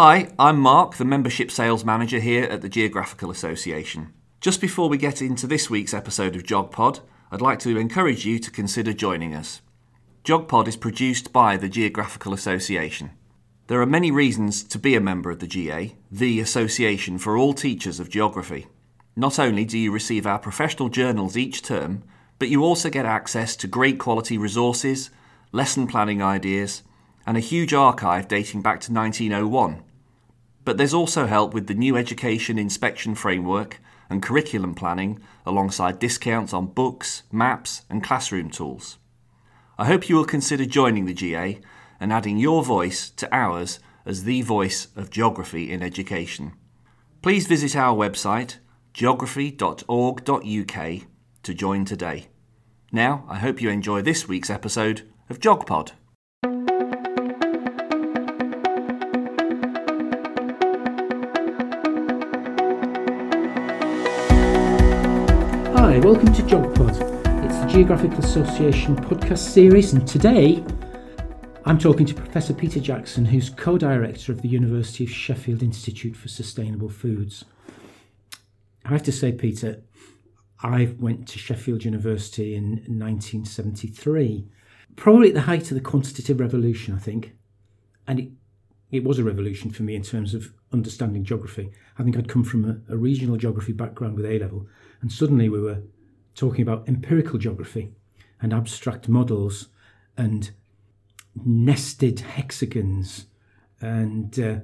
Hi, I'm Mark, the Membership Sales Manager here at the Geographical Association. Just before we get into this week's episode of GeogPod, I'd like to encourage you to consider joining us. GeogPod is produced by the Geographical Association. There are many reasons to be a member of the GA, the association for all teachers of geography. Not only do you receive our professional journals each term, but you also get access to great quality resources, lesson planning ideas, and a huge archive dating back to 1901 but there's also help with the new education inspection framework and curriculum planning, alongside discounts on books, maps, and classroom tools. I hope you will consider joining the GA and adding your voice to ours as the voice of geography in education. Please visit our website, geography.org.uk, to join today. Now, I hope you enjoy this week's episode of GeogPod. Hi, welcome to GeogPod. It's the Geographical Association podcast series, and today I'm talking to Professor Peter Jackson, who's co director of the University of Sheffield Institute for Sustainable Foods. I have to say, Peter, I went to Sheffield University in 1973, probably at the height of the quantitative revolution, I think. And it, it was a revolution for me in terms of understanding geography. I think I'd come from a, a regional geography background with A level and suddenly we were talking about empirical geography and abstract models and nested hexagons and uh,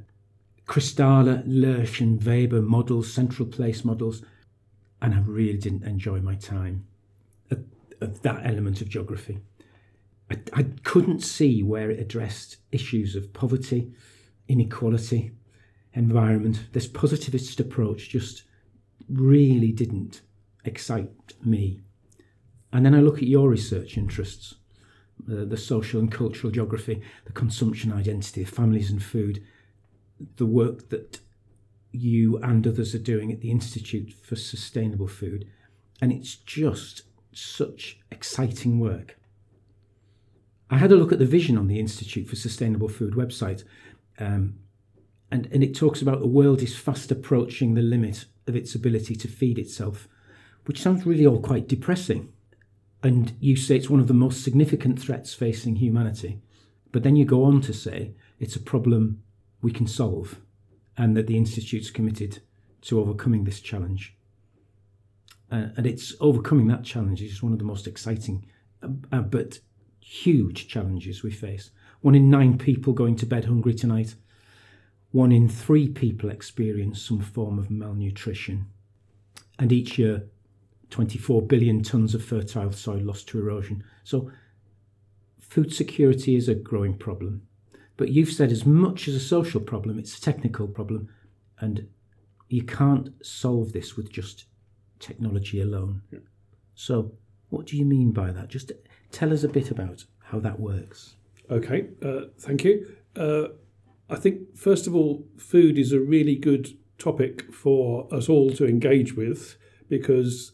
Christaller, Lösch, and Weber models, central place models. And I really didn't enjoy my time at, at that element of geography. I, I couldn't see where it addressed issues of poverty, inequality, environment. This positivist approach just really didn't excite me. And then I look at your research interests uh, the social and cultural geography, the consumption identity of families and food, the work that you and others are doing at the Institute for Sustainable Food. And it's just such exciting work. I had a look at the vision on the Institute for Sustainable Food website, um, and, and it talks about the world is fast approaching the limit of its ability to feed itself, which sounds really all quite depressing. And you say it's one of the most significant threats facing humanity. But then you go on to say it's a problem we can solve and that the Institute's committed to overcoming this challenge. Uh, and it's overcoming that challenge is one of the most exciting uh, uh, but huge challenges we face. One in nine people going to bed hungry tonight. One in three people experience some form of malnutrition. And each year, 24 billion tonnes of fertile soil lost to erosion. So, food security is a growing problem. But you've said as much as a social problem, it's a technical problem, and you can't solve this with just technology alone. Yeah. So, what do you mean by that? Just tell us a bit about how that works. Okay, uh, thank you. Uh, I think, first of all, food is a really good topic for us all to engage with because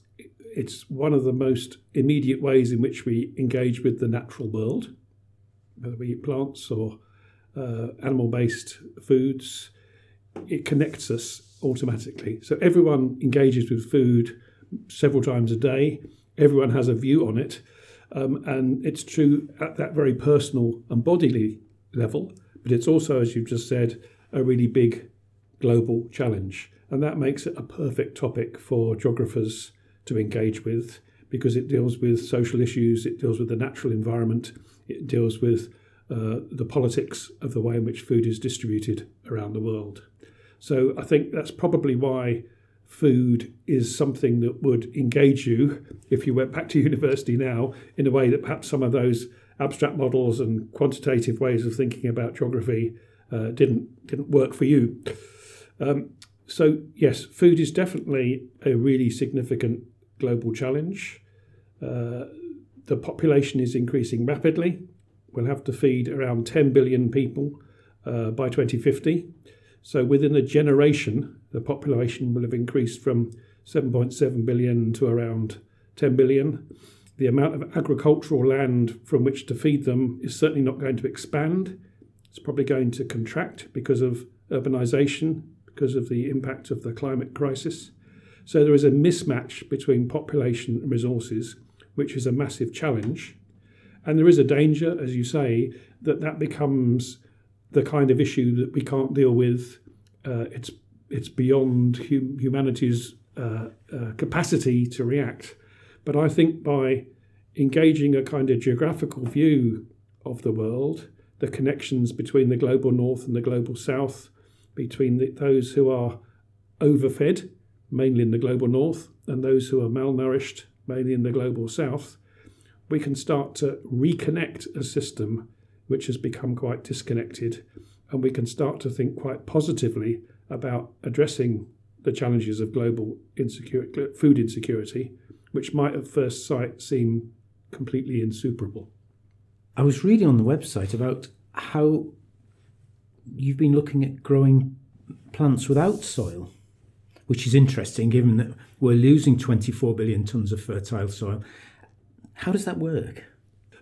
it's one of the most immediate ways in which we engage with the natural world, whether we eat plants or uh, animal based foods. It connects us automatically. So everyone engages with food several times a day, everyone has a view on it. Um, and it's true at that very personal and bodily level, but it's also, as you've just said, a really big global challenge. And that makes it a perfect topic for geographers to engage with because it deals with social issues, it deals with the natural environment, it deals with uh, the politics of the way in which food is distributed around the world. So I think that's probably why food is something that would engage you if you went back to university now in a way that perhaps some of those abstract models and quantitative ways of thinking about geography uh, didn't didn't work for you. Um, so yes, food is definitely a really significant global challenge. Uh, the population is increasing rapidly. We'll have to feed around 10 billion people uh, by 2050. So within a generation, the population will have increased from 7.7 billion to around 10 billion. The amount of agricultural land from which to feed them is certainly not going to expand. It's probably going to contract because of urbanisation because of the impact of the climate crisis. So there is a mismatch between population and resources, which is a massive challenge. And there is a danger, as you say, that that becomes the kind of issue that we can't deal with. Uh, it's it's beyond hum- humanity's uh, uh, capacity to react. But I think by engaging a kind of geographical view of the world, the connections between the global north and the global south, between the, those who are overfed, mainly in the global north, and those who are malnourished, mainly in the global south, we can start to reconnect a system which has become quite disconnected, and we can start to think quite positively about addressing the challenges of global food insecurity, which might at first sight seem completely insuperable. I was reading on the website about how you've been looking at growing plants without soil, which is interesting given that we're losing 24 billion tonnes of fertile soil. How does that work?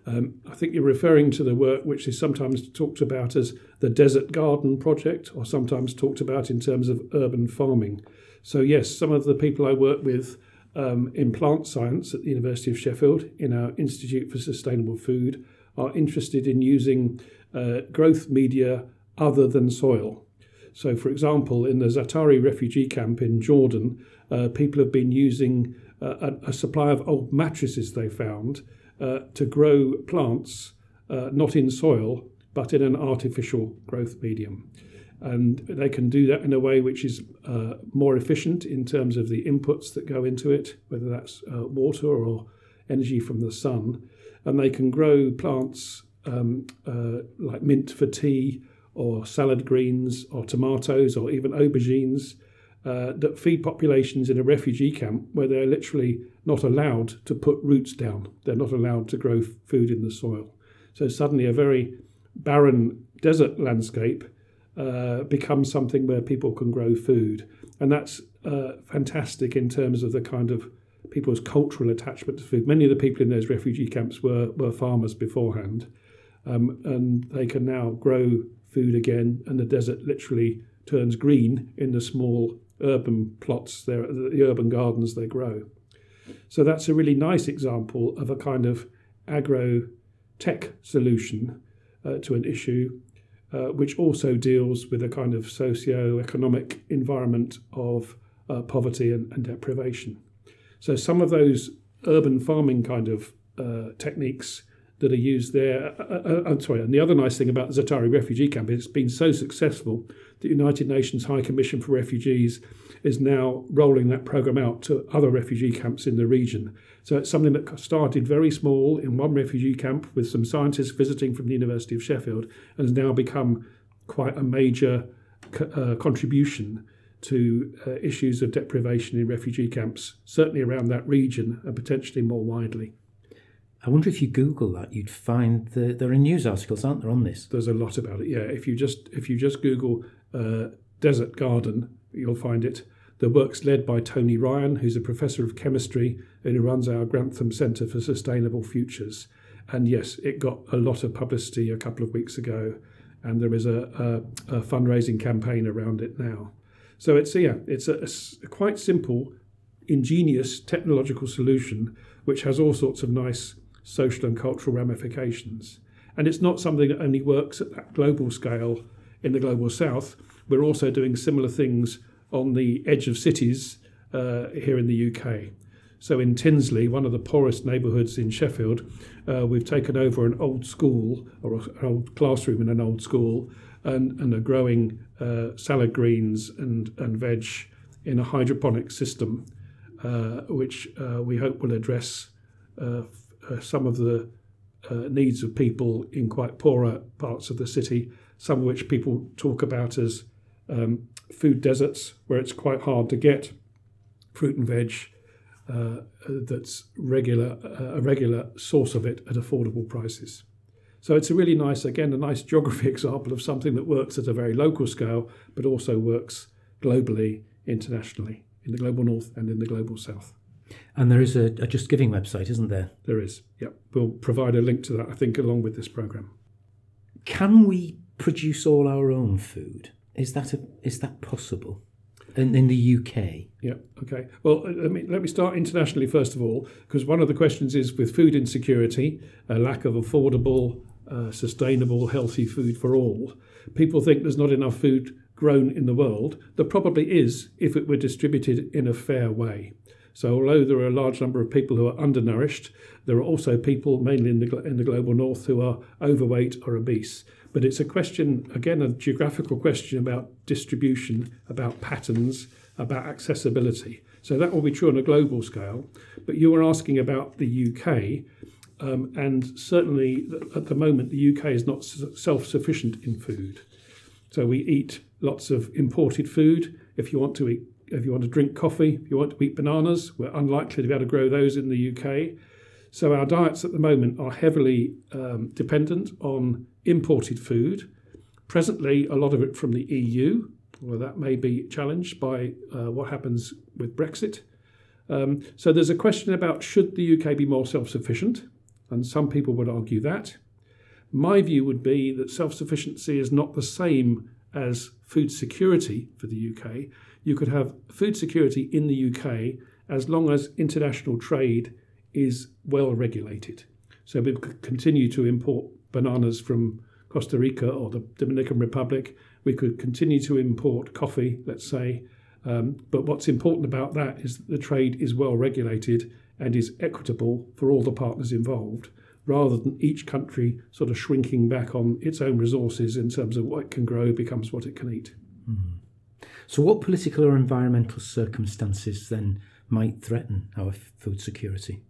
Um, I think you're referring to the work which is sometimes talked about as the Desert Garden Project, or sometimes talked about in terms of urban farming. So, yes, some of the people I work with um, in plant science at the University of Sheffield, in our Institute for Sustainable Food, are interested in using uh, growth media other than soil. So, for example, in the Zaatari refugee camp in Jordan, uh, people have been using uh, a, a, supply of old mattresses they found uh, to grow plants uh, not in soil but in an artificial growth medium. And they can do that in a way which is uh, more efficient in terms of the inputs that go into it, whether that's uh, water or energy from the sun. And they can grow plants um, uh, like mint for tea, or salad greens, or tomatoes, or even aubergines uh, that feed populations in a refugee camp where they're literally not allowed to put roots down. They're not allowed to grow food in the soil. So suddenly, a very barren desert landscape uh, becomes something where people can grow food. And that's uh, fantastic in terms of the kind of people's cultural attachment to food. Many of the people in those refugee camps were, were farmers beforehand, um, and they can now grow food again, and the desert literally turns green in the small urban plots, the urban gardens they grow. So that's a really nice example of a kind of agro tech solution uh, to an issue, uh, which also deals with a kind of socio-economic environment of uh, poverty and, and, deprivation. So some of those urban farming kind of uh, techniques that are used there. Uh, uh, uh, I'm sorry. And the other nice thing about the Zaatari refugee camp is it's been so successful. That the United Nations High Commission for Refugees is now rolling that program out to other refugee camps in the region. So it's something that started very small in one refugee camp with some scientists visiting from the University of Sheffield and has now become quite a major uh, contribution to uh, issues of deprivation in refugee camps, certainly around that region and potentially more widely. I wonder if you Google that, you'd find the, there are news articles, aren't there, on this? There's a lot about it. Yeah, if you just if you just Google uh, desert garden, you'll find it. The work's led by Tony Ryan, who's a professor of chemistry and who runs our Grantham Centre for Sustainable Futures. And yes, it got a lot of publicity a couple of weeks ago, and there is a, a, a fundraising campaign around it now. So it's yeah, it's a, a quite simple, ingenious technological solution which has all sorts of nice social and cultural ramifications. And it's not something that only works at that global scale in the global south. We're also doing similar things on the edge of cities uh, here in the UK. So in Tinsley, one of the poorest neighbourhoods in Sheffield, uh, we've taken over an old school or an old classroom in an old school and, and are growing uh, salad greens and, and veg in a hydroponic system, uh, which uh, we hope will address uh, some of the uh, needs of people in quite poorer parts of the city, some of which people talk about as um, food deserts, where it's quite hard to get fruit and veg uh, that's regular uh, a regular source of it at affordable prices. So it's a really nice, again, a nice geography example of something that works at a very local scale, but also works globally, internationally, in the global north and in the global south. And there is a, a Just Giving website, isn't there? There is, yep. We'll provide a link to that, I think, along with this programme. Can we produce all our own food? is that a, is that possible in, in the UK? Yeah. Okay. Well, uh, let me let me start internationally first of all, because one of the questions is with food insecurity, a lack of affordable, uh, sustainable, healthy food for all. People think there's not enough food grown in the world. There probably is if it were distributed in a fair way. So, although there are a large number of people who are undernourished, there are also people, mainly in the, in the global north, who are overweight or obese. But it's a question, again, a geographical question about distribution, about patterns, about accessibility. So that will be true on a global scale. But you were asking about the UK, um, and certainly at the moment, the UK is not self sufficient in food. So we eat lots of imported food. If you want to eat if you want to drink coffee, if you want to eat bananas, we're unlikely to be able to grow those in the UK. So our diets at the moment are heavily um, dependent on imported food. Presently, a lot of it from the EU, well, that may be challenged by uh, what happens with Brexit. Um, so there's a question about should the UK be more self sufficient? And some people would argue that. My view would be that self sufficiency is not the same as food security for the UK you could have food security in the UK as long as international trade is well regulated. So we could continue to import bananas from Costa Rica or the Dominican Republic. We could continue to import coffee, let's say. Um, but what's important about that is that the trade is well regulated and is equitable for all the partners involved, rather than each country sort of shrinking back on its own resources in terms of what it can grow becomes what it can eat. Mm-hmm. So, what political or environmental circumstances then might threaten our food security?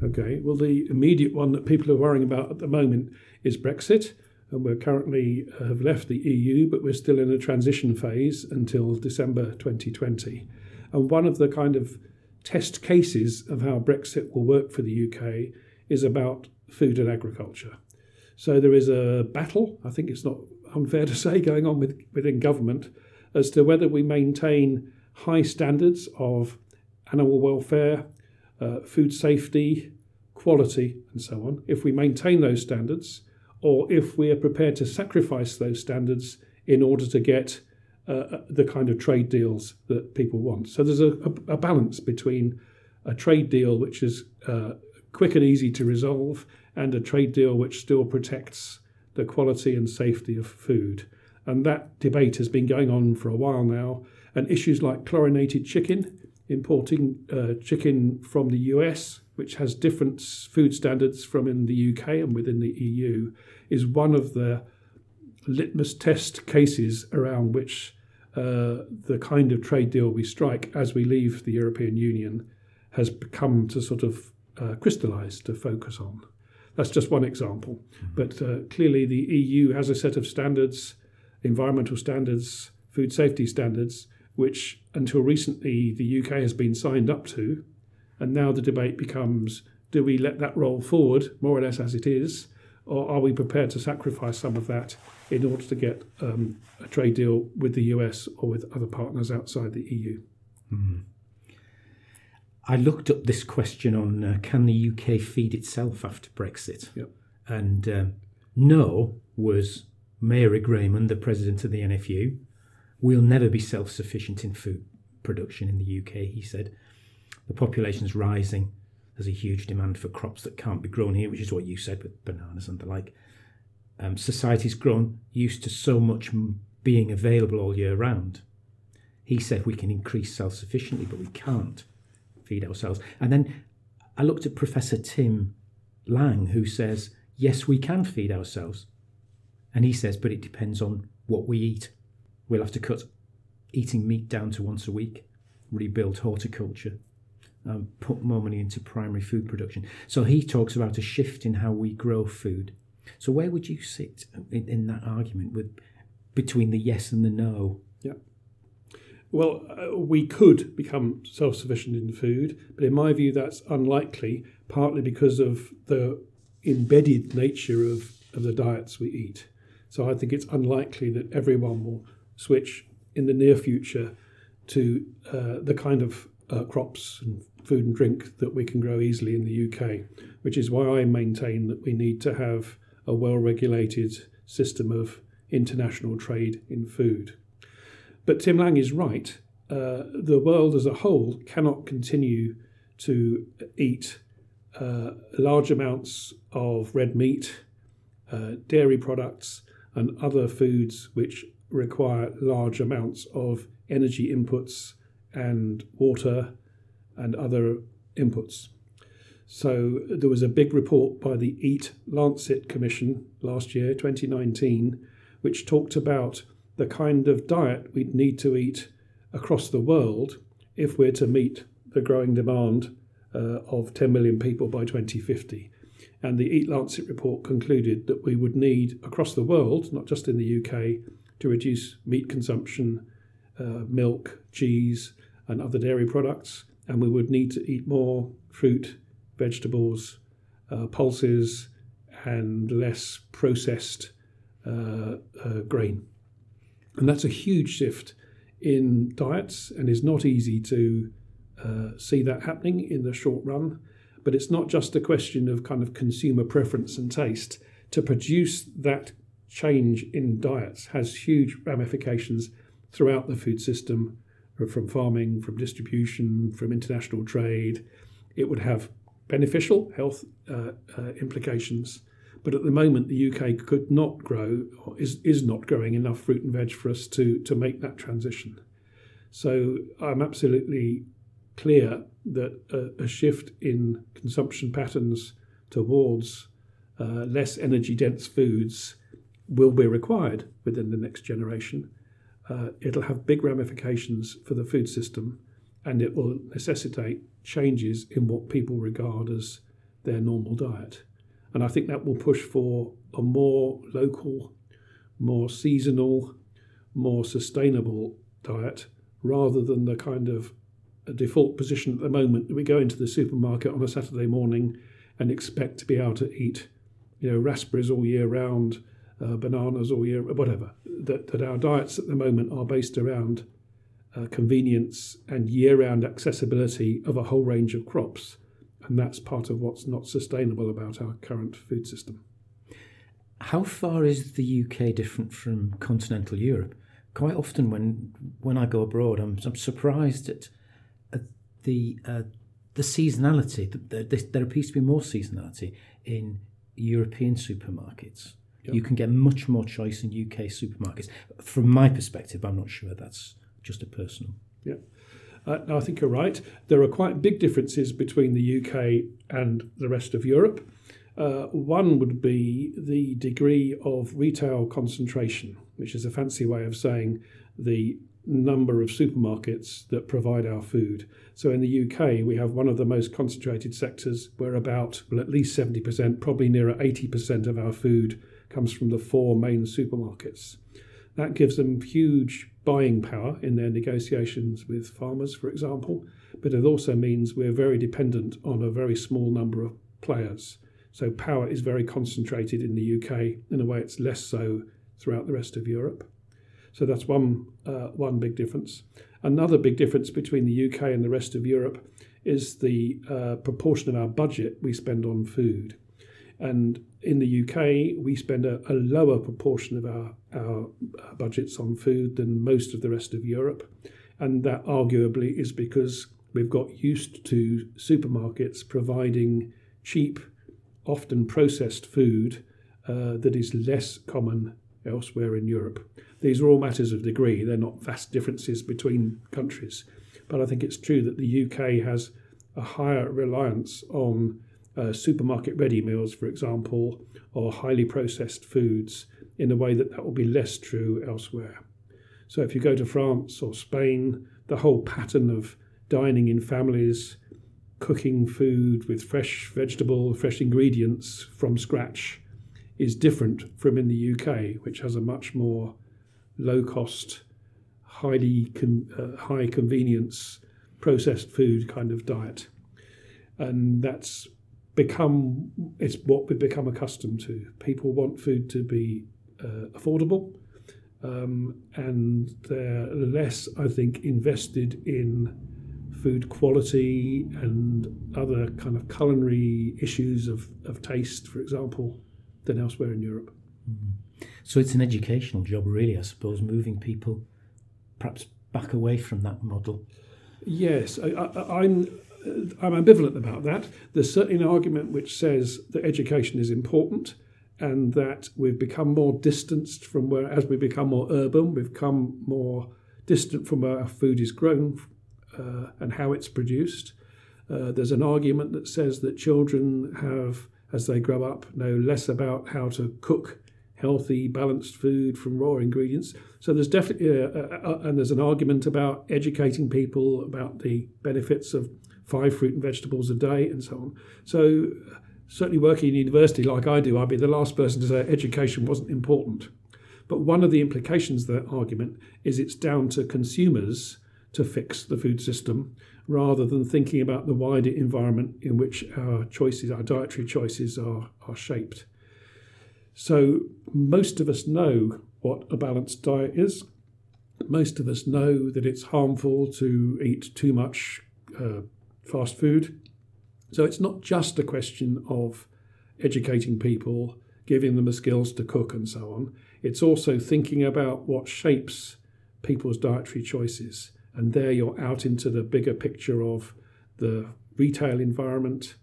Okay, well, the immediate one that people are worrying about at the moment is Brexit. And we're currently uh, have left the EU, but we're still in a transition phase until December 2020. And one of the kind of test cases of how Brexit will work for the UK is about food and agriculture. So there is a battle, I think it's not unfair to say, going on with, within government as to whether we maintain high standards of animal welfare, uh, food safety, quality, and so on, if we maintain those standards, or if we are prepared to sacrifice those standards in order to get uh, uh the kind of trade deals that people want. So there's a, a, balance between a trade deal which is uh, quick and easy to resolve and a trade deal which still protects the quality and safety of food. And that debate has been going on for a while now. And issues like chlorinated chicken, importing uh, chicken from the US, which has different food standards from in the UK and within the EU, is one of the litmus test cases around which uh, the kind of trade deal we strike as we leave the European Union has become to sort of uh, crystallize to focus on. That's just one example. Mm-hmm. But uh, clearly, the EU has a set of standards environmental standards, food safety standards, which until recently the UK has been signed up to. And now the debate becomes do we let that roll forward, more or less as it is, or are we prepared to sacrifice some of that in order to get um, a trade deal with the US or with other partners outside the EU? Mm-hmm. I looked up this question on uh, can the UK feed itself after Brexit? Yep. And um, no was Meurig Raymond, the president of the NFU, we'll never be self sufficient in food production in the UK, he said. The population's rising. There's a huge demand for crops that can't be grown here, which is what you said with bananas and the like. Um, society's grown used to so much being available all year round. He said we can increase self sufficiently, but we can't feed ourselves. And then I looked at Professor Tim Lang, who says, yes, we can feed ourselves. And he says, but it depends on what we eat. We'll have to cut eating meat down to once a week, rebuild horticulture, um, put more money into primary food production. So he talks about a shift in how we grow food. So where would you sit in, in that argument with between the yes and the no? Yeah. Well, uh, we could become self sufficient in food, but in my view, that's unlikely, partly because of the embedded nature of, of the diets we eat. So I think it's unlikely that everyone will switch in the near future to uh, the kind of uh, crops and food and drink that we can grow easily in the UK, which is why I maintain that we need to have a well regulated system of international trade in food. but Tim Lang is right. Uh, the world as a whole cannot continue to eat uh, large amounts of red meat, uh, dairy products, and other foods which require large amounts of energy inputs and water and other inputs. So there was a big report by the Eat Lancet Commission last year, 2019, which talked about the kind of diet we'd need to eat across the world if we're to meet the growing demand uh, of 10 million people by 2050. And the Eat Lancet report concluded that we would need across the world, not just in the UK, to reduce meat consumption, uh, milk, cheese, and other dairy products. And we would need to eat more fruit, vegetables, uh, pulses, and less processed uh, uh, grain. And that's a huge shift in diets and is not easy to uh, see that happening in the short run. But it's not just a question of kind of consumer preference and taste. To produce that change in diets has huge ramifications throughout the food system, from farming, from distribution, from international trade. It would have beneficial health uh, uh, implications. But at the moment, the UK could not grow, or is, is not growing enough fruit and veg for us to, to make that transition. So I'm absolutely clear that a, a shift in consumption patterns towards uh, less energy dense foods will be required within the next generation. Uh, it'll have big ramifications for the food system and it will necessitate changes in what people regard as their normal diet. And I think that will push for a more local, more seasonal, more sustainable diet rather than the kind of default position at the moment that we go into the supermarket on a Saturday morning and expect to be able to eat, you know, raspberries all year round, uh, bananas all year, whatever. That, that our diets at the moment are based around uh, convenience and year round accessibility of a whole range of crops. And that's part of what's not sustainable about our current food system. How far is the UK different from continental Europe? Quite often, when when I go abroad, I'm, I'm surprised at the uh, the seasonality. There, there appears to be more seasonality in European supermarkets. Yep. You can get much more choice in UK supermarkets. From my perspective, I'm not sure that's just a personal. Yeah. Uh, no, I think you're right. There are quite big differences between the UK and the rest of Europe. Uh, one would be the degree of retail concentration, which is a fancy way of saying the number of supermarkets that provide our food. So in the UK, we have one of the most concentrated sectors where about, well, at least 70%, probably nearer 80% of our food comes from the four main supermarkets. That gives them huge buying power in their negotiations with farmers, for example, but it also means we're very dependent on a very small number of players. So power is very concentrated in the UK in a way it's less so throughout the rest of Europe. So that's one uh, one big difference. Another big difference between the UK and the rest of Europe is the uh, proportion of our budget we spend on food. And in the UK, we spend a, a lower proportion of our, our budgets on food than most of the rest of Europe. And that arguably is because we've got used to supermarkets providing cheap, often processed food uh, that is less common elsewhere in Europe. These are all matters of degree, they're not vast differences between countries. But I think it's true that the UK has a higher reliance on uh, supermarket ready meals, for example, or highly processed foods in a way that that will be less true elsewhere. So if you go to France or Spain, the whole pattern of dining in families, cooking food with fresh vegetable, fresh ingredients from scratch is different from in the UK, which has a much more low cost, highly con- uh, high convenience processed food kind of diet. And that's become it's what we've become accustomed to. People want food to be uh, affordable, um, and they're less, I think, invested in food quality and other kind of culinary issues of, of taste, for example, than elsewhere in Europe. Mm-hmm. So it's an educational job, really, I suppose, moving people perhaps back away from that model? Yes, I, I, I'm. I'm ambivalent about that. There's certainly an argument which says that education is important and that we've become more distanced from where, as we become more urban, we've become more distant from where our food is grown uh, and how it's produced. Uh, there's an argument that says that children have, as they grow up, know less about how to cook healthy, balanced food from raw ingredients. So there's definitely, uh, uh, and there's an argument about educating people about the benefits of five fruit and vegetables a day and so on. So certainly working in university like I do, I'd be the last person to say education wasn't important. But one of the implications of that argument is it's down to consumers to fix the food system rather than thinking about the wider environment in which our choices, our dietary choices, are, are shaped. So, most of us know what a balanced diet is. Most of us know that it's harmful to eat too much uh, fast food. So, it's not just a question of educating people, giving them the skills to cook, and so on. It's also thinking about what shapes people's dietary choices. And there you're out into the bigger picture of the retail environment.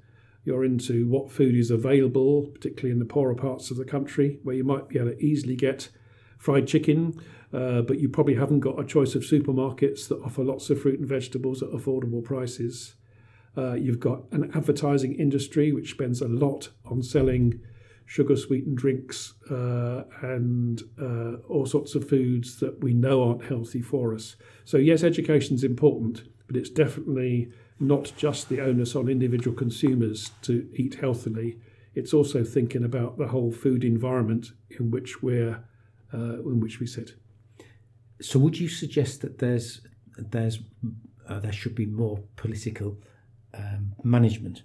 You're into what food is available, particularly in the poorer parts of the country, where you might be able to easily get fried chicken, uh, but you probably haven't got a choice of supermarkets that offer lots of fruit and vegetables at affordable prices. Uh, you've got an advertising industry which spends a lot on selling sugar sweetened drinks uh, and uh, all sorts of foods that we know aren't healthy for us. So, yes, education is important, but it's definitely not just the onus on individual consumers to eat healthily. It's also thinking about the whole food environment in which we're uh, in which we sit. So, would you suggest that there's there's uh, there should be more political um, management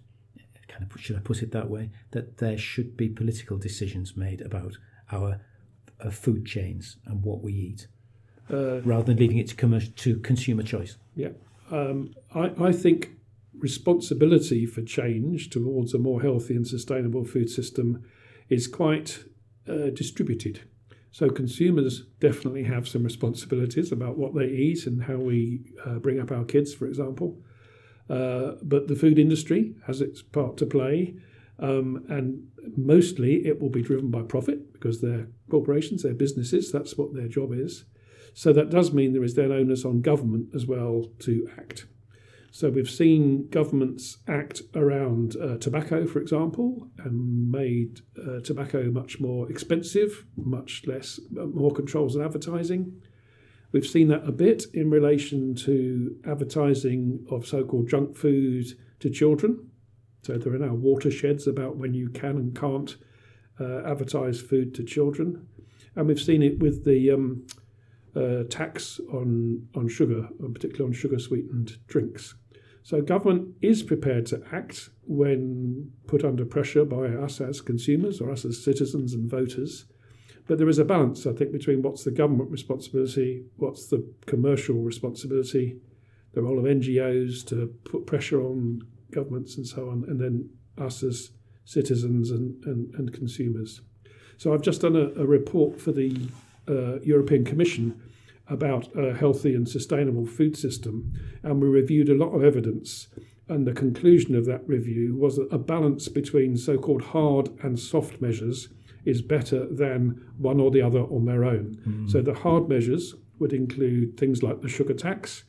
kind of should I put it that way, that there should be political decisions made about our uh, food chains and what we eat, uh, rather than leaving it to, to consumer choice. Yeah, um, I, I think responsibility for change towards a more healthy and sustainable food system is quite uh, distributed. So consumers definitely have some responsibilities about what they eat and how we uh, bring up our kids, for example. Uh, but the food industry has its part to play. Um, and mostly it will be driven by profit because they're corporations, they're businesses, that's what their job is. So that does mean there is then onus on government as well to act. So we've seen governments act around uh, tobacco, for example, and made uh, tobacco much more expensive, much less, uh, more controls on advertising. We've seen that a bit in relation to advertising of so called junk food to children. So there are now watersheds about when you can and can't uh, advertise food to children. And we've seen it with the um, uh, tax on, on sugar, particularly on sugar sweetened drinks. So government is prepared to act when put under pressure by us as consumers or us as citizens and voters. But there is a balance, I think, between what's the government responsibility, what's the commercial responsibility, the role of NGOs to put pressure on governments and so on, and then us as citizens and, and, and consumers. So I've just done a, a report for the uh, European Commission about a healthy and sustainable food system, and we reviewed a lot of evidence. And the conclusion of that review was a balance between so called hard and soft measures is better than one or the other on their own. Mm. So the hard measures would include things like the sugar tax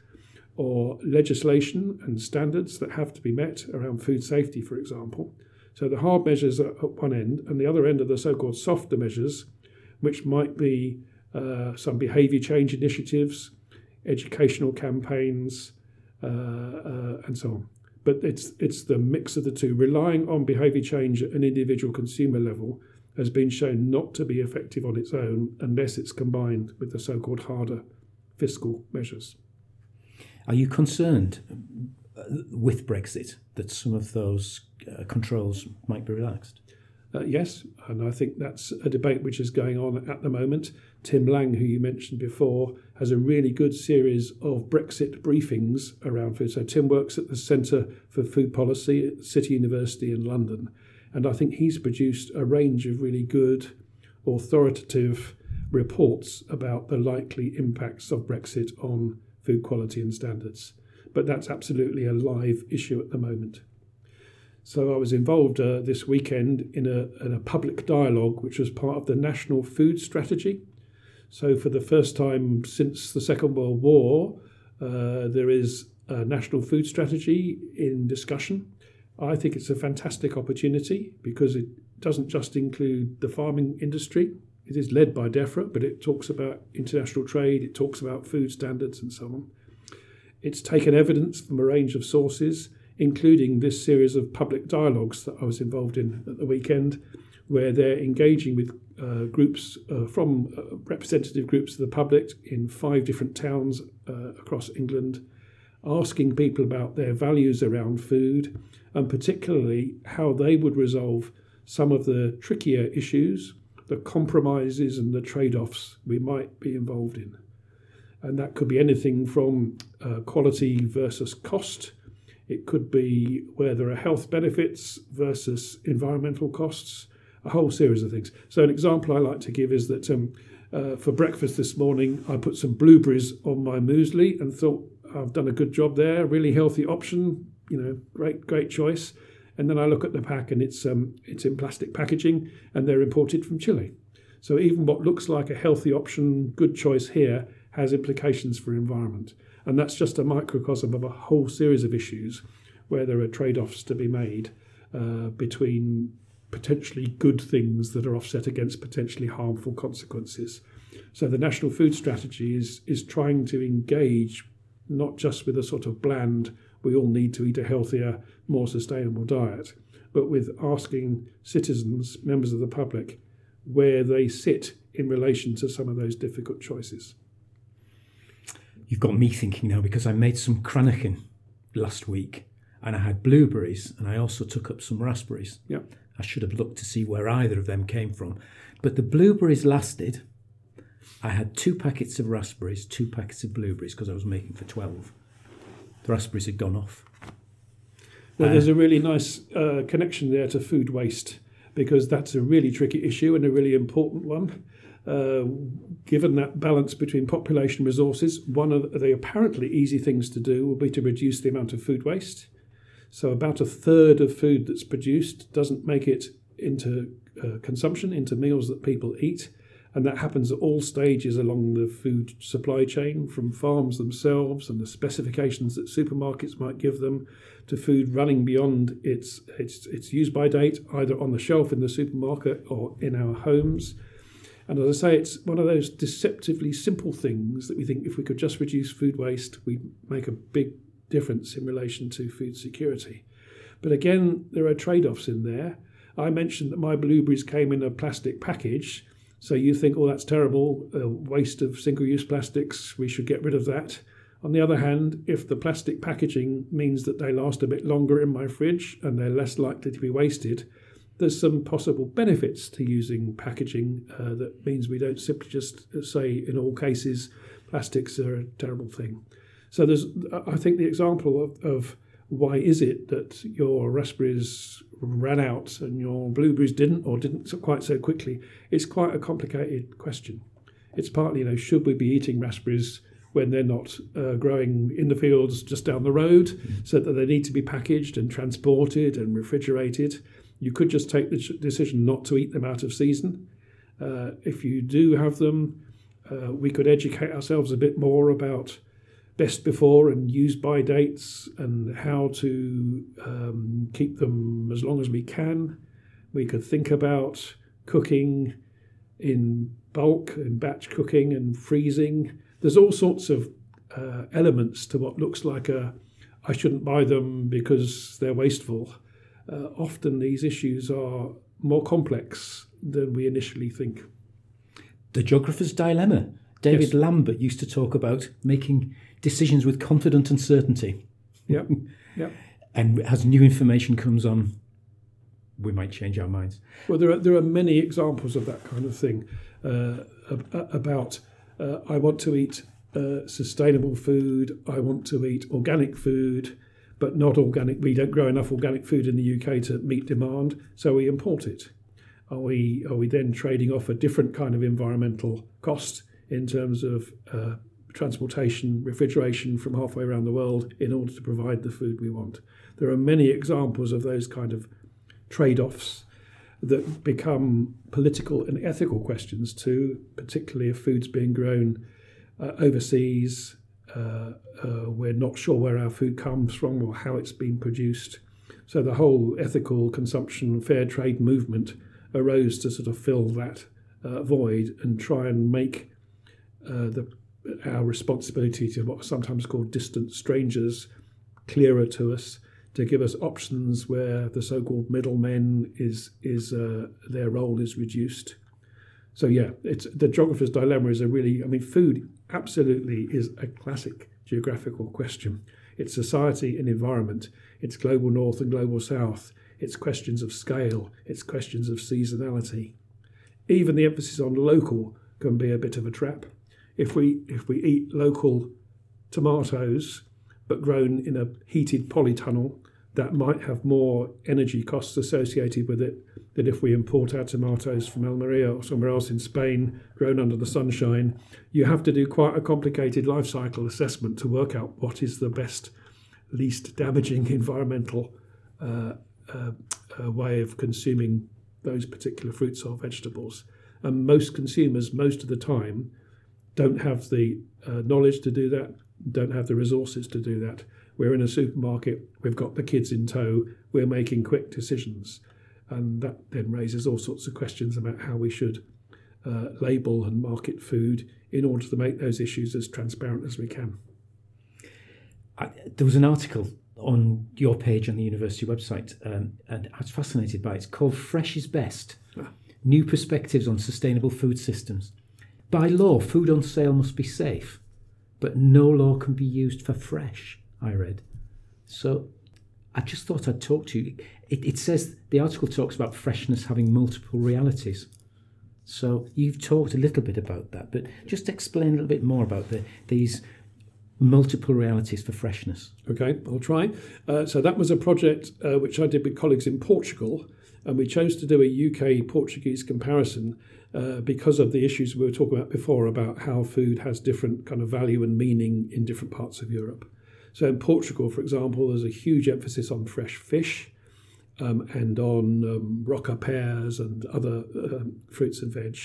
or legislation and standards that have to be met around food safety, for example. So the hard measures are at one end, and the other end are the so called softer measures, which might be uh, some behaviour change initiatives, educational campaigns, uh, uh, and so on. But it's, it's the mix of the two, relying on behaviour change at an individual consumer level has been shown not to be effective on its own unless it's combined with the so called harder fiscal measures. Are you concerned uh, with Brexit that some of those uh, controls might be relaxed? Uh, yes, and I think that's a debate which is going on at the moment. Tim Lang, who you mentioned before, has a really good series of Brexit briefings around food. So, Tim works at the Centre for Food Policy at City University in London, and I think he's produced a range of really good, authoritative reports about the likely impacts of Brexit on food quality and standards. But that's absolutely a live issue at the moment. So I was involved uh, this weekend in a, in a public dialogue, which was part of the National Food Strategy. So for the first time since the Second World War, uh, there is a national food strategy in discussion. I think it's a fantastic opportunity because it doesn't just include the farming industry. It is led by DEFRA, but it talks about international trade, it talks about food standards, and so on. It's taken evidence from a range of sources including this series of public dialogues that I was involved in at the weekend, where they're engaging with uh, groups uh, from uh, representative groups of the public in five different towns uh, across England, asking people about their values around food and particularly how they would resolve some of the trickier issues, the compromises and the trade offs we might be involved in. And that could be anything from uh, quality versus cost it could be where there are health benefits versus environmental costs, a whole series of things. So, an example I like to give is that um, uh, for breakfast this morning, I put some blueberries on my muesli and thought I've done a good job there. Really healthy option, you know, great, great choice. And then I look at the pack and it's um, it's in plastic packaging and they're imported from Chile. So even what looks like a healthy option, good choice here, has implications for environment. And that's just a microcosm of a whole series of issues where there are trade offs to be made uh, between potentially good things that are offset against potentially harmful consequences. So the national food strategy is is trying to engage not just with a sort of bland we all need to eat a healthier, more sustainable diet, but with asking citizens, members of the public, where they sit in relation to some of those difficult choices you've got me thinking now because I made some Cranachan last week and I had blueberries and I also took up some raspberries. Yeah. I should have looked to see where either of them came from. But the blueberries lasted. I had two packets of raspberries, two packets of blueberries because I was making for 12. The raspberries had gone off. Well, there's a really nice uh, connection there to food waste because that's a really tricky issue and a really important one. Uh, given that balance between population resources, one of the apparently easy things to do will be to reduce the amount of food waste. So, about a third of food that's produced doesn't make it into uh, consumption, into meals that people eat. And that happens at all stages along the food supply chain, from farms themselves and the specifications that supermarkets might give them, to food running beyond its, its, its use by date, either on the shelf in the supermarket or in our homes. And as I say, it's one of those deceptively simple things that we think if we could just reduce food waste, we'd make a big difference in relation to food security. But again, there are trade offs in there. I mentioned that my blueberries came in a plastic package. So you think, oh, that's terrible, a waste of single use plastics, we should get rid of that. On the other hand, if the plastic packaging means that they last a bit longer in my fridge and they're less likely to be wasted, there's some possible benefits to using packaging uh, that means we don't simply just say in all cases plastics are a terrible thing. So there's, I think, the example of, of why is it that your raspberries ran out and your blueberries didn't, or didn't quite so quickly? It's quite a complicated question. It's partly, you know, should we be eating raspberries when they're not uh, growing in the fields just down the road, so that they need to be packaged and transported and refrigerated? You could just take the decision not to eat them out of season. Uh, if you do have them, uh, we could educate ourselves a bit more about best before and use by dates and how to um, keep them as long as we can. We could think about cooking in bulk and batch cooking and freezing. There's all sorts of uh, elements to what looks like a I shouldn't buy them because they're wasteful uh, often these issues are more complex than we initially think. The geographer's dilemma. David yes. Lambert used to talk about making decisions with confident uncertainty. Yeah, yeah. and as new information comes on, we might change our minds. Well, there are there are many examples of that kind of thing. Uh, about uh, I want to eat uh, sustainable food. I want to eat organic food but not organic. We don't grow enough organic food in the UK to meet demand, so we import it. Are we are we then trading off a different kind of environmental cost in terms of uh, transportation, refrigeration from halfway around the world in order to provide the food we want? There are many examples of those kind of trade-offs that become political and ethical questions too, particularly if food's being grown uh, overseas. Uh, uh, we're not sure where our food comes from or how it's been produced. So the whole ethical consumption, fair trade movement arose to sort of fill that uh, void and try and make uh, the, our responsibility to what are sometimes called distant strangers clearer to us, to give us options where the so-called middlemen is is uh, their role is reduced. So yeah, it's the geographer's dilemma is a really I mean food absolutely is a classic geographical question. It's society and environment. It's global north and global south. It's questions of scale. It's questions of seasonality. Even the emphasis on local can be a bit of a trap. If we if we eat local tomatoes but grown in a heated polytunnel, that might have more energy costs associated with it than if we import our tomatoes from Almeria or somewhere else in Spain, grown under the sunshine. You have to do quite a complicated life cycle assessment to work out what is the best, least damaging environmental uh, uh, uh, way of consuming those particular fruits or vegetables. And most consumers, most of the time, don't have the uh, knowledge to do that, don't have the resources to do that. We're in a supermarket, we've got the kids in tow, we're making quick decisions. And that then raises all sorts of questions about how we should uh, label and market food in order to make those issues as transparent as we can. I, there was an article on your page on the university website, um, and I was fascinated by it. It's called Fresh is Best ah. New Perspectives on Sustainable Food Systems. By law, food on sale must be safe, but no law can be used for fresh, I read. So I just thought I'd talk to you. It, it says the article talks about freshness having multiple realities. So you've talked a little bit about that, but just explain a little bit more about the, these multiple realities for freshness. Okay, I'll try. Uh, so that was a project uh, which I did with colleagues in Portugal, and we chose to do a UK Portuguese comparison uh, because of the issues we were talking about before about how food has different kind of value and meaning in different parts of Europe. So in Portugal, for example, there's a huge emphasis on fresh fish. Um, and on um, Rocha pears and other um, fruits and veg.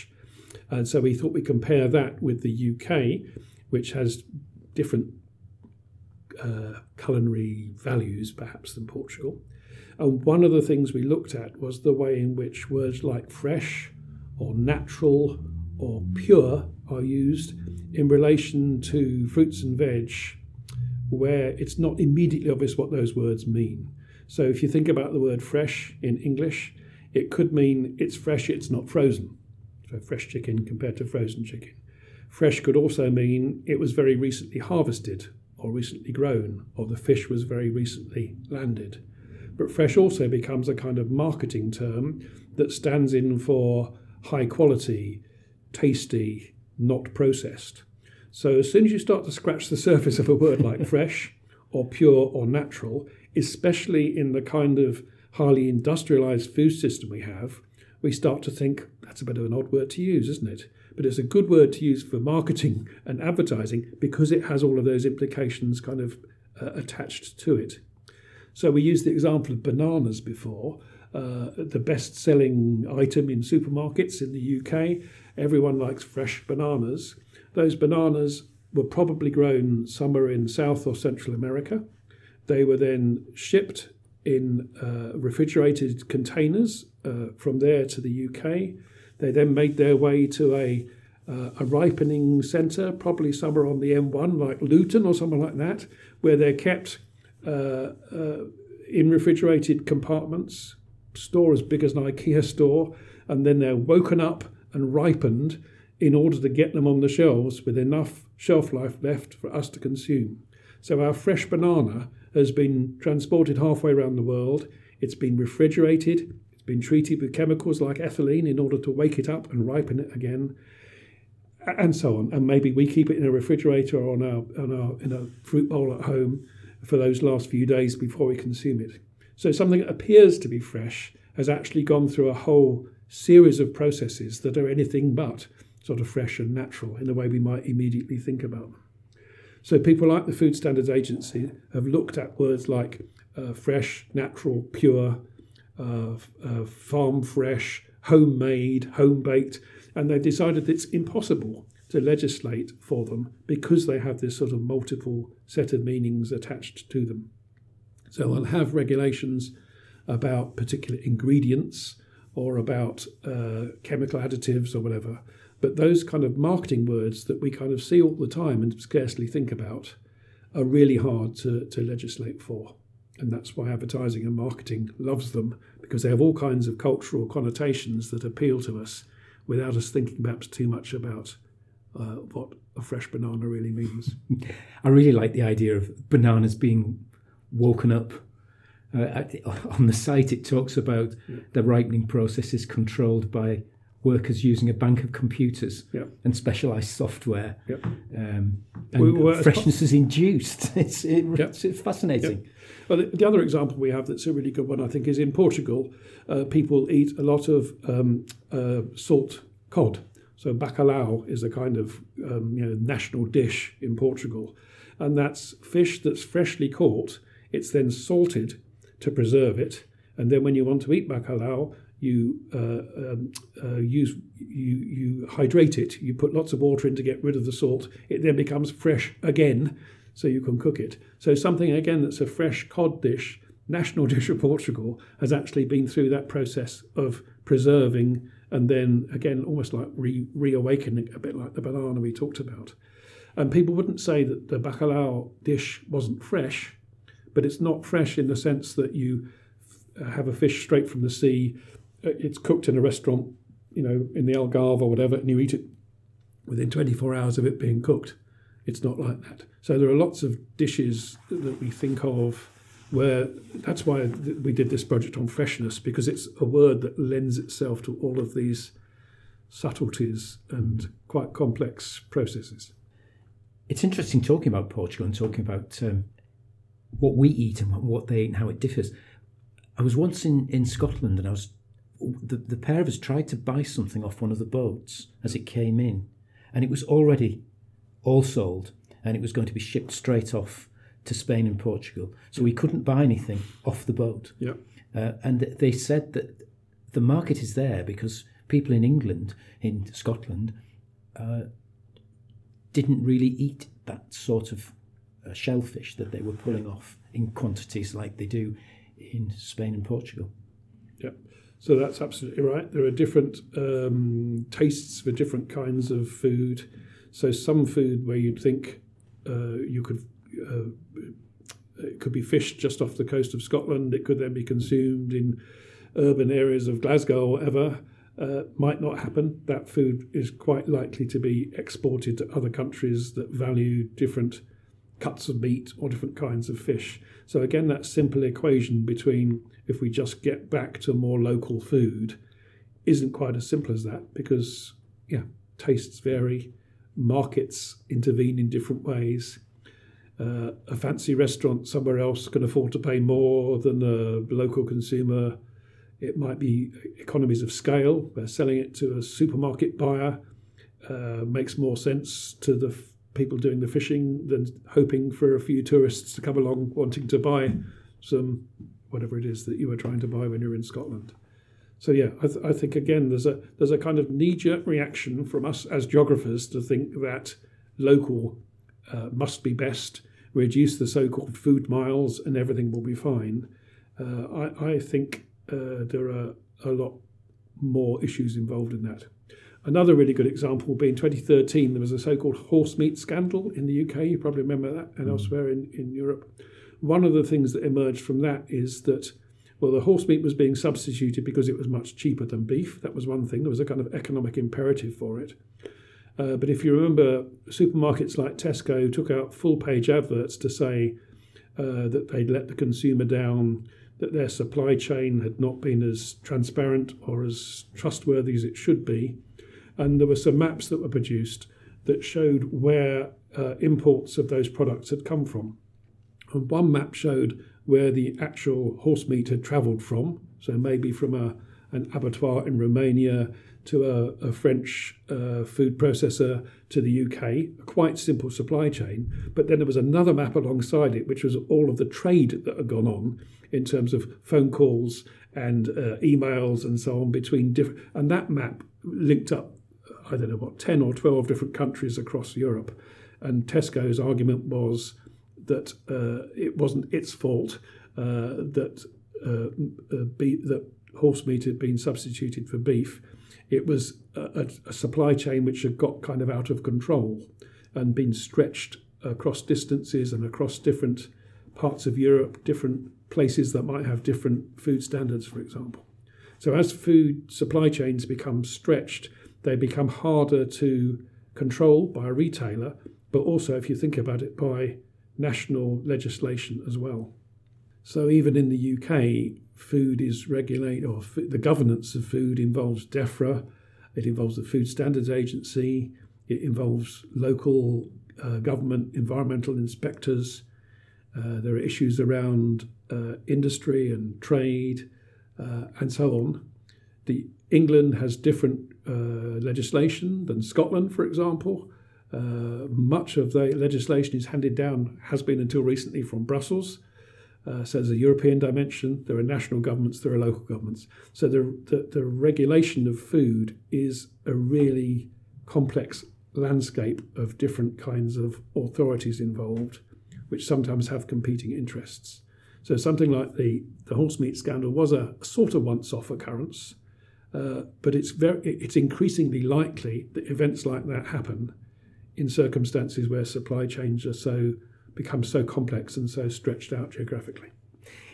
And so we thought we compare that with the UK, which has different uh, culinary values, perhaps, than Portugal. And one of the things we looked at was the way in which words like fresh or natural or pure are used in relation to fruits and veg, where it's not immediately obvious what those words mean. So if you think about the word fresh in English, it could mean it's fresh, it's not frozen. So fresh chicken compared to frozen chicken. Fresh could also mean it was very recently harvested or recently grown, or the fish was very recently landed. But fresh also becomes a kind of marketing term that stands in for high quality, tasty, not processed. So as soon as you start to scratch the surface of a word like fresh or pure or natural, especially in the kind of highly industrialized food system we have, we start to think that's a bit of an odd word to use, isn't it? but it's a good word to use for marketing and advertising because it has all of those implications kind of uh, attached to it. So we used the example of bananas before. Uh, the best selling item in supermarkets in the UK. Everyone likes fresh bananas. Those bananas were probably grown somewhere in South or Central America. They were then shipped in uh, refrigerated containers uh, from there to the UK. They then made their way to a uh, a ripening centre, probably somewhere on the M1, like Luton or somewhere like that, where they're kept Uh, uh, in refrigerated compartments, store as big as an IKEA store, and then they're woken up and ripened in order to get them on the shelves with enough shelf life left for us to consume. So our fresh banana has been transported halfway around the world. It's been refrigerated. It's been treated with chemicals like ethylene in order to wake it up and ripen it again, and so on. And maybe we keep it in a refrigerator or on our, on our in a fruit bowl at home for those last few days before we consume it. So something that appears to be fresh has actually gone through a whole series of processes that are anything but sort of fresh and natural in the way we might immediately think about them. So people like the Food Standards Agency have looked at words like uh, fresh, natural, pure, uh, uh, farm fresh, homemade, home baked, and they've decided it's impossible to legislate for them because they have this sort of multiple set of meanings attached to them. So they'll have regulations about particular ingredients or about uh, chemical additives or whatever. But those kind of marketing words that we kind of see all the time and scarcely think about are really hard to, to legislate for. And that's why advertising and marketing loves them because they have all kinds of cultural connotations that appeal to us without us thinking perhaps too much about uh, what a fresh banana really means. I really like the idea of bananas being woken up. Uh, on the site, it talks about yeah. the ripening process is controlled by workers using a bank of computers yep. and specialised software. Yep. Um, and freshness is induced. It's, it, it's fascinating. Well, the, the, other example we have that's a really good one, I think, is in Portugal. Uh, people eat a lot of um, uh, salt cod. So bacalhau is a kind of um, you know, national dish in Portugal, and that's fish that's freshly caught. It's then salted to preserve it, and then when you want to eat bacalhau, you uh, um, uh, use you you hydrate it. You put lots of water in to get rid of the salt. It then becomes fresh again, so you can cook it. So something again that's a fresh cod dish, national dish of Portugal, has actually been through that process of preserving and then again almost like re- reawakening, a bit like the banana we talked about. And people wouldn't say that the bacalhau dish wasn't fresh, but it's not fresh in the sense that you have a fish straight from the sea uh, it's cooked in a restaurant, you know, in the Algarve or whatever, and you eat it within 24 hours of it being cooked. It's not like that. So there are lots of dishes that we think of where that's why we did this project on freshness because it's a word that lends itself to all of these subtleties and quite complex processes. It's interesting talking about Portugal and talking about um, what we eat and what they eat and how it differs. I was once in, in Scotland and I was the, the pair of us tried to buy something off one of the boats as it came in, and it was already all sold, and it was going to be shipped straight off to Spain and Portugal. So we couldn't buy anything off the boat. Yeah. Uh, and they said that the market is there because people in England, in Scotland, uh, didn't really eat that sort of uh, shellfish that they were pulling off in quantities like they do in Spain and Portugal. Yeah. So that's absolutely right. There are different um, tastes for different kinds of food. So some food where you'd think uh, you could it could be fished just off the coast of Scotland. It could then be consumed in urban areas of Glasgow or whatever. Uh, might not happen. That food is quite likely to be exported to other countries that value different cuts of meat or different kinds of fish. So again, that simple equation between if we just get back to more local food isn't quite as simple as that because yeah tastes vary markets intervene in different ways uh, a fancy restaurant somewhere else can afford to pay more than a local consumer it might be economies of scale where selling it to a supermarket buyer uh, makes more sense to the f- people doing the fishing than hoping for a few tourists to come along wanting to buy some whatever it is that you were trying to buy when you're in Scotland. So yeah, I, th- I think again there's a there's a kind of knee-jerk reaction from us as geographers to think that local uh, must be best, reduce the so-called food miles, and everything will be fine. Uh, I, I, think uh, there are a lot more issues involved in that. Another really good example will be in 2013, there was a so called horse meat scandal in the UK. You probably remember that, and mm. elsewhere in, in Europe. One of the things that emerged from that is that, well, the horse meat was being substituted because it was much cheaper than beef. That was one thing. There was a kind of economic imperative for it. Uh, but if you remember, supermarkets like Tesco took out full page adverts to say uh, that they'd let the consumer down, that their supply chain had not been as transparent or as trustworthy as it should be. And there were some maps that were produced that showed where uh, imports of those products had come from. And one map showed where the actual horse meat had travelled from, so maybe from a, an abattoir in Romania to a, a French uh, food processor to the UK, a quite simple supply chain. But then there was another map alongside it, which was all of the trade that had gone on in terms of phone calls and uh, emails and so on between different. And that map linked up, I don't know what, 10 or 12 different countries across Europe. And Tesco's argument was that uh, it wasn't its fault uh, that uh, uh, be- that horse meat had been substituted for beef. It was a, a, supply chain which had got kind of out of control and been stretched across distances and across different parts of Europe, different places that might have different food standards, for example. So as food supply chains become stretched, they become harder to control by a retailer, but also, if you think about it, by national legislation as well. So even in the UK, food is regulated, or the governance of food involves DEFRA, it involves the Food Standards Agency, it involves local uh, government environmental inspectors. Uh, there are issues around uh, industry and trade uh, and so on. The England has different uh, legislation than Scotland, for example. Uh, much of the legislation is handed down, has been until recently, from Brussels. Uh, so there's a European dimension, there are national governments, there are local governments. So the, the, the regulation of food is a really complex landscape of different kinds of authorities involved, which sometimes have competing interests. So something like the, the horse meat scandal was a, sort of once-off occurrence, uh, but it's very it's increasingly likely that events like that happen in circumstances where supply chains are so become so complex and so stretched out geographically.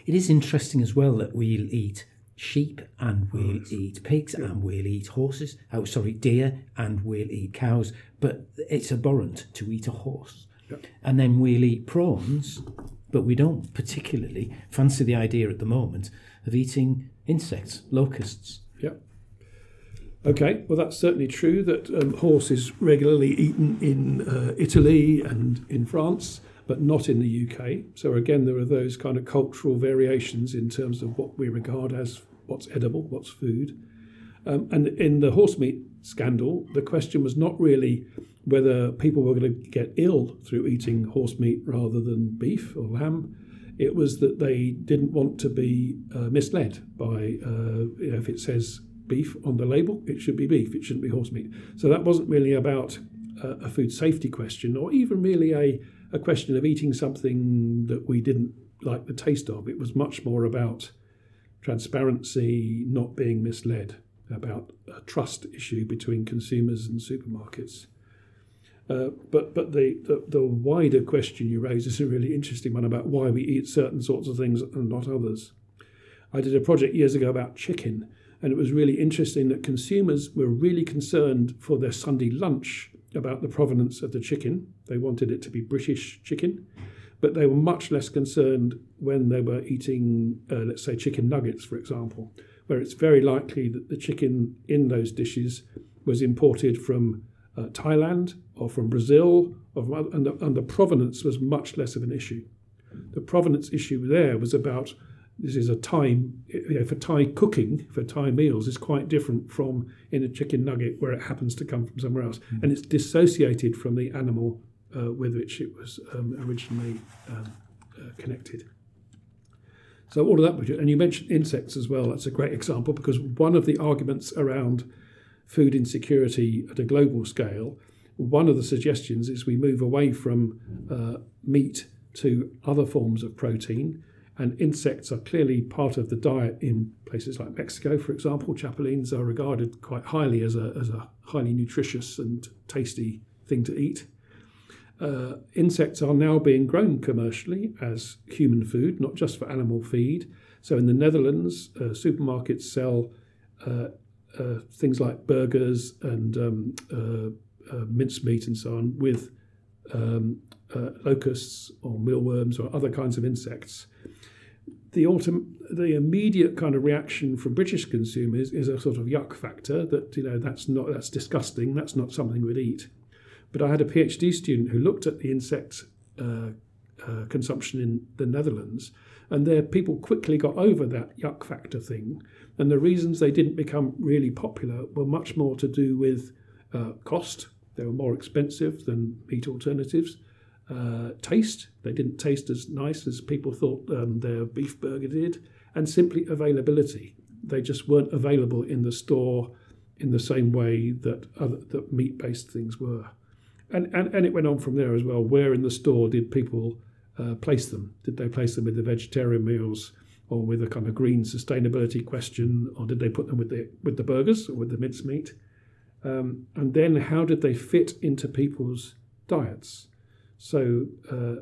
It is interesting as well that we'll eat sheep and we'll oh, eat pigs yeah. and we'll eat horses. Oh, sorry, deer and we'll eat cows. But it's abhorrent to eat a horse. Yeah. And then we'll eat prawns, but we don't particularly fancy the idea at the moment of eating insects, locusts. Yeah. Okay, well, that's certainly true that um, horse is regularly eaten in uh, Italy and in France but not in the UK. So again, there are those kind of cultural variations in terms of what we regard as what's edible, what's food. Um, and in the horse meat scandal, the question was not really whether people were going to get ill through eating horse meat rather than beef or lamb. It was that they didn't want to be uh, misled by uh, you know, if it says beef on the label, it should be beef, it shouldn't be horse meat. So that wasn't really about uh, a food safety question or even really a a question of eating something that we didn't like the taste of. It was much more about transparency, not being misled, about a trust issue between consumers and supermarkets. Uh, but but the, the, the wider question you raise is a really interesting one about why we eat certain sorts of things and not others. I did a project years ago about chicken, and it was really interesting that consumers were really concerned for their Sunday lunch about the provenance of the chicken. They wanted it to be British chicken, but they were much less concerned when they were eating, uh, let's say, chicken nuggets, for example, where it's very likely that the chicken in those dishes was imported from uh, Thailand or from Brazil, or from, and, the, and the provenance was much less of an issue. The provenance issue there was about this is a Thai, you know, for Thai cooking, for Thai meals, is quite different from in a chicken nugget where it happens to come from somewhere else. Mm. And it's dissociated from the animal uh, with which it was um, originally um, uh, connected. So all of that, and you mentioned insects as well. That's a great example because one of the arguments around food insecurity at a global scale, one of the suggestions is we move away from uh, meat to other forms of protein and insects are clearly part of the diet in places like Mexico, for example. Chapulines are regarded quite highly as a, as a highly nutritious and tasty thing to eat. Uh, insects are now being grown commercially as human food, not just for animal feed. So in the Netherlands, uh, supermarkets sell uh, uh things like burgers and um, uh, mincemeat and so on with um, locusts or mealworms or other kinds of insects the the immediate kind of reaction from British consumers is a sort of yuck factor that you know that's not that's disgusting. That's not something we'd eat. But I had a PhD student who looked at the insect uh, uh, consumption in the Netherlands. And there, people quickly got over that yuck factor thing. And the reasons they didn't become really popular were much more to do with uh, cost. They were more expensive than meat alternatives. Uh, taste, they didn't taste as nice as people thought um, their beef burger did. And simply availability. They just weren't available in the store in the same way that other that meat-based things were. And, and, and it went on from there as well. Where in the store did people uh, place them? Did they place them with the vegetarian meals or with a kind of green sustainability question, or did they put them with the with the burgers or with the mincemeat? Um, and then how did they fit into people's diets? So uh,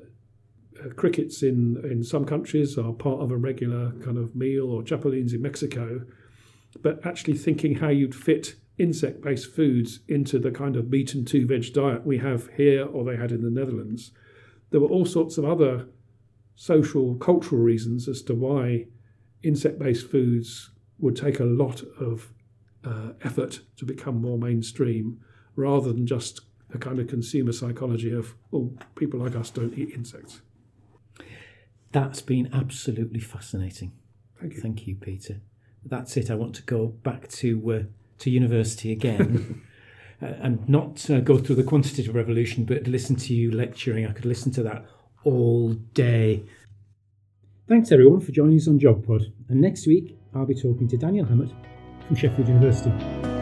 uh, crickets in in some countries are part of a regular kind of meal, or chapulines in Mexico. But actually thinking how you'd fit insect-based foods into the kind of meat and two veg diet we have here or they had in the Netherlands there were all sorts of other social, cultural reasons as to why insect based foods would take a lot of uh, effort to become more mainstream rather than just a kind of consumer psychology of, oh, people like us don't eat insects. That's been absolutely fascinating. Thank you. Thank you, Peter. That's it. I want to go back to uh, to university again uh, and not uh, go through the quantitative revolution, but listen to you lecturing. I could listen to that all day. Thanks everyone for joining us on GeogPod. And next week, I'll be talking to Daniel Hammett from Sheffield University.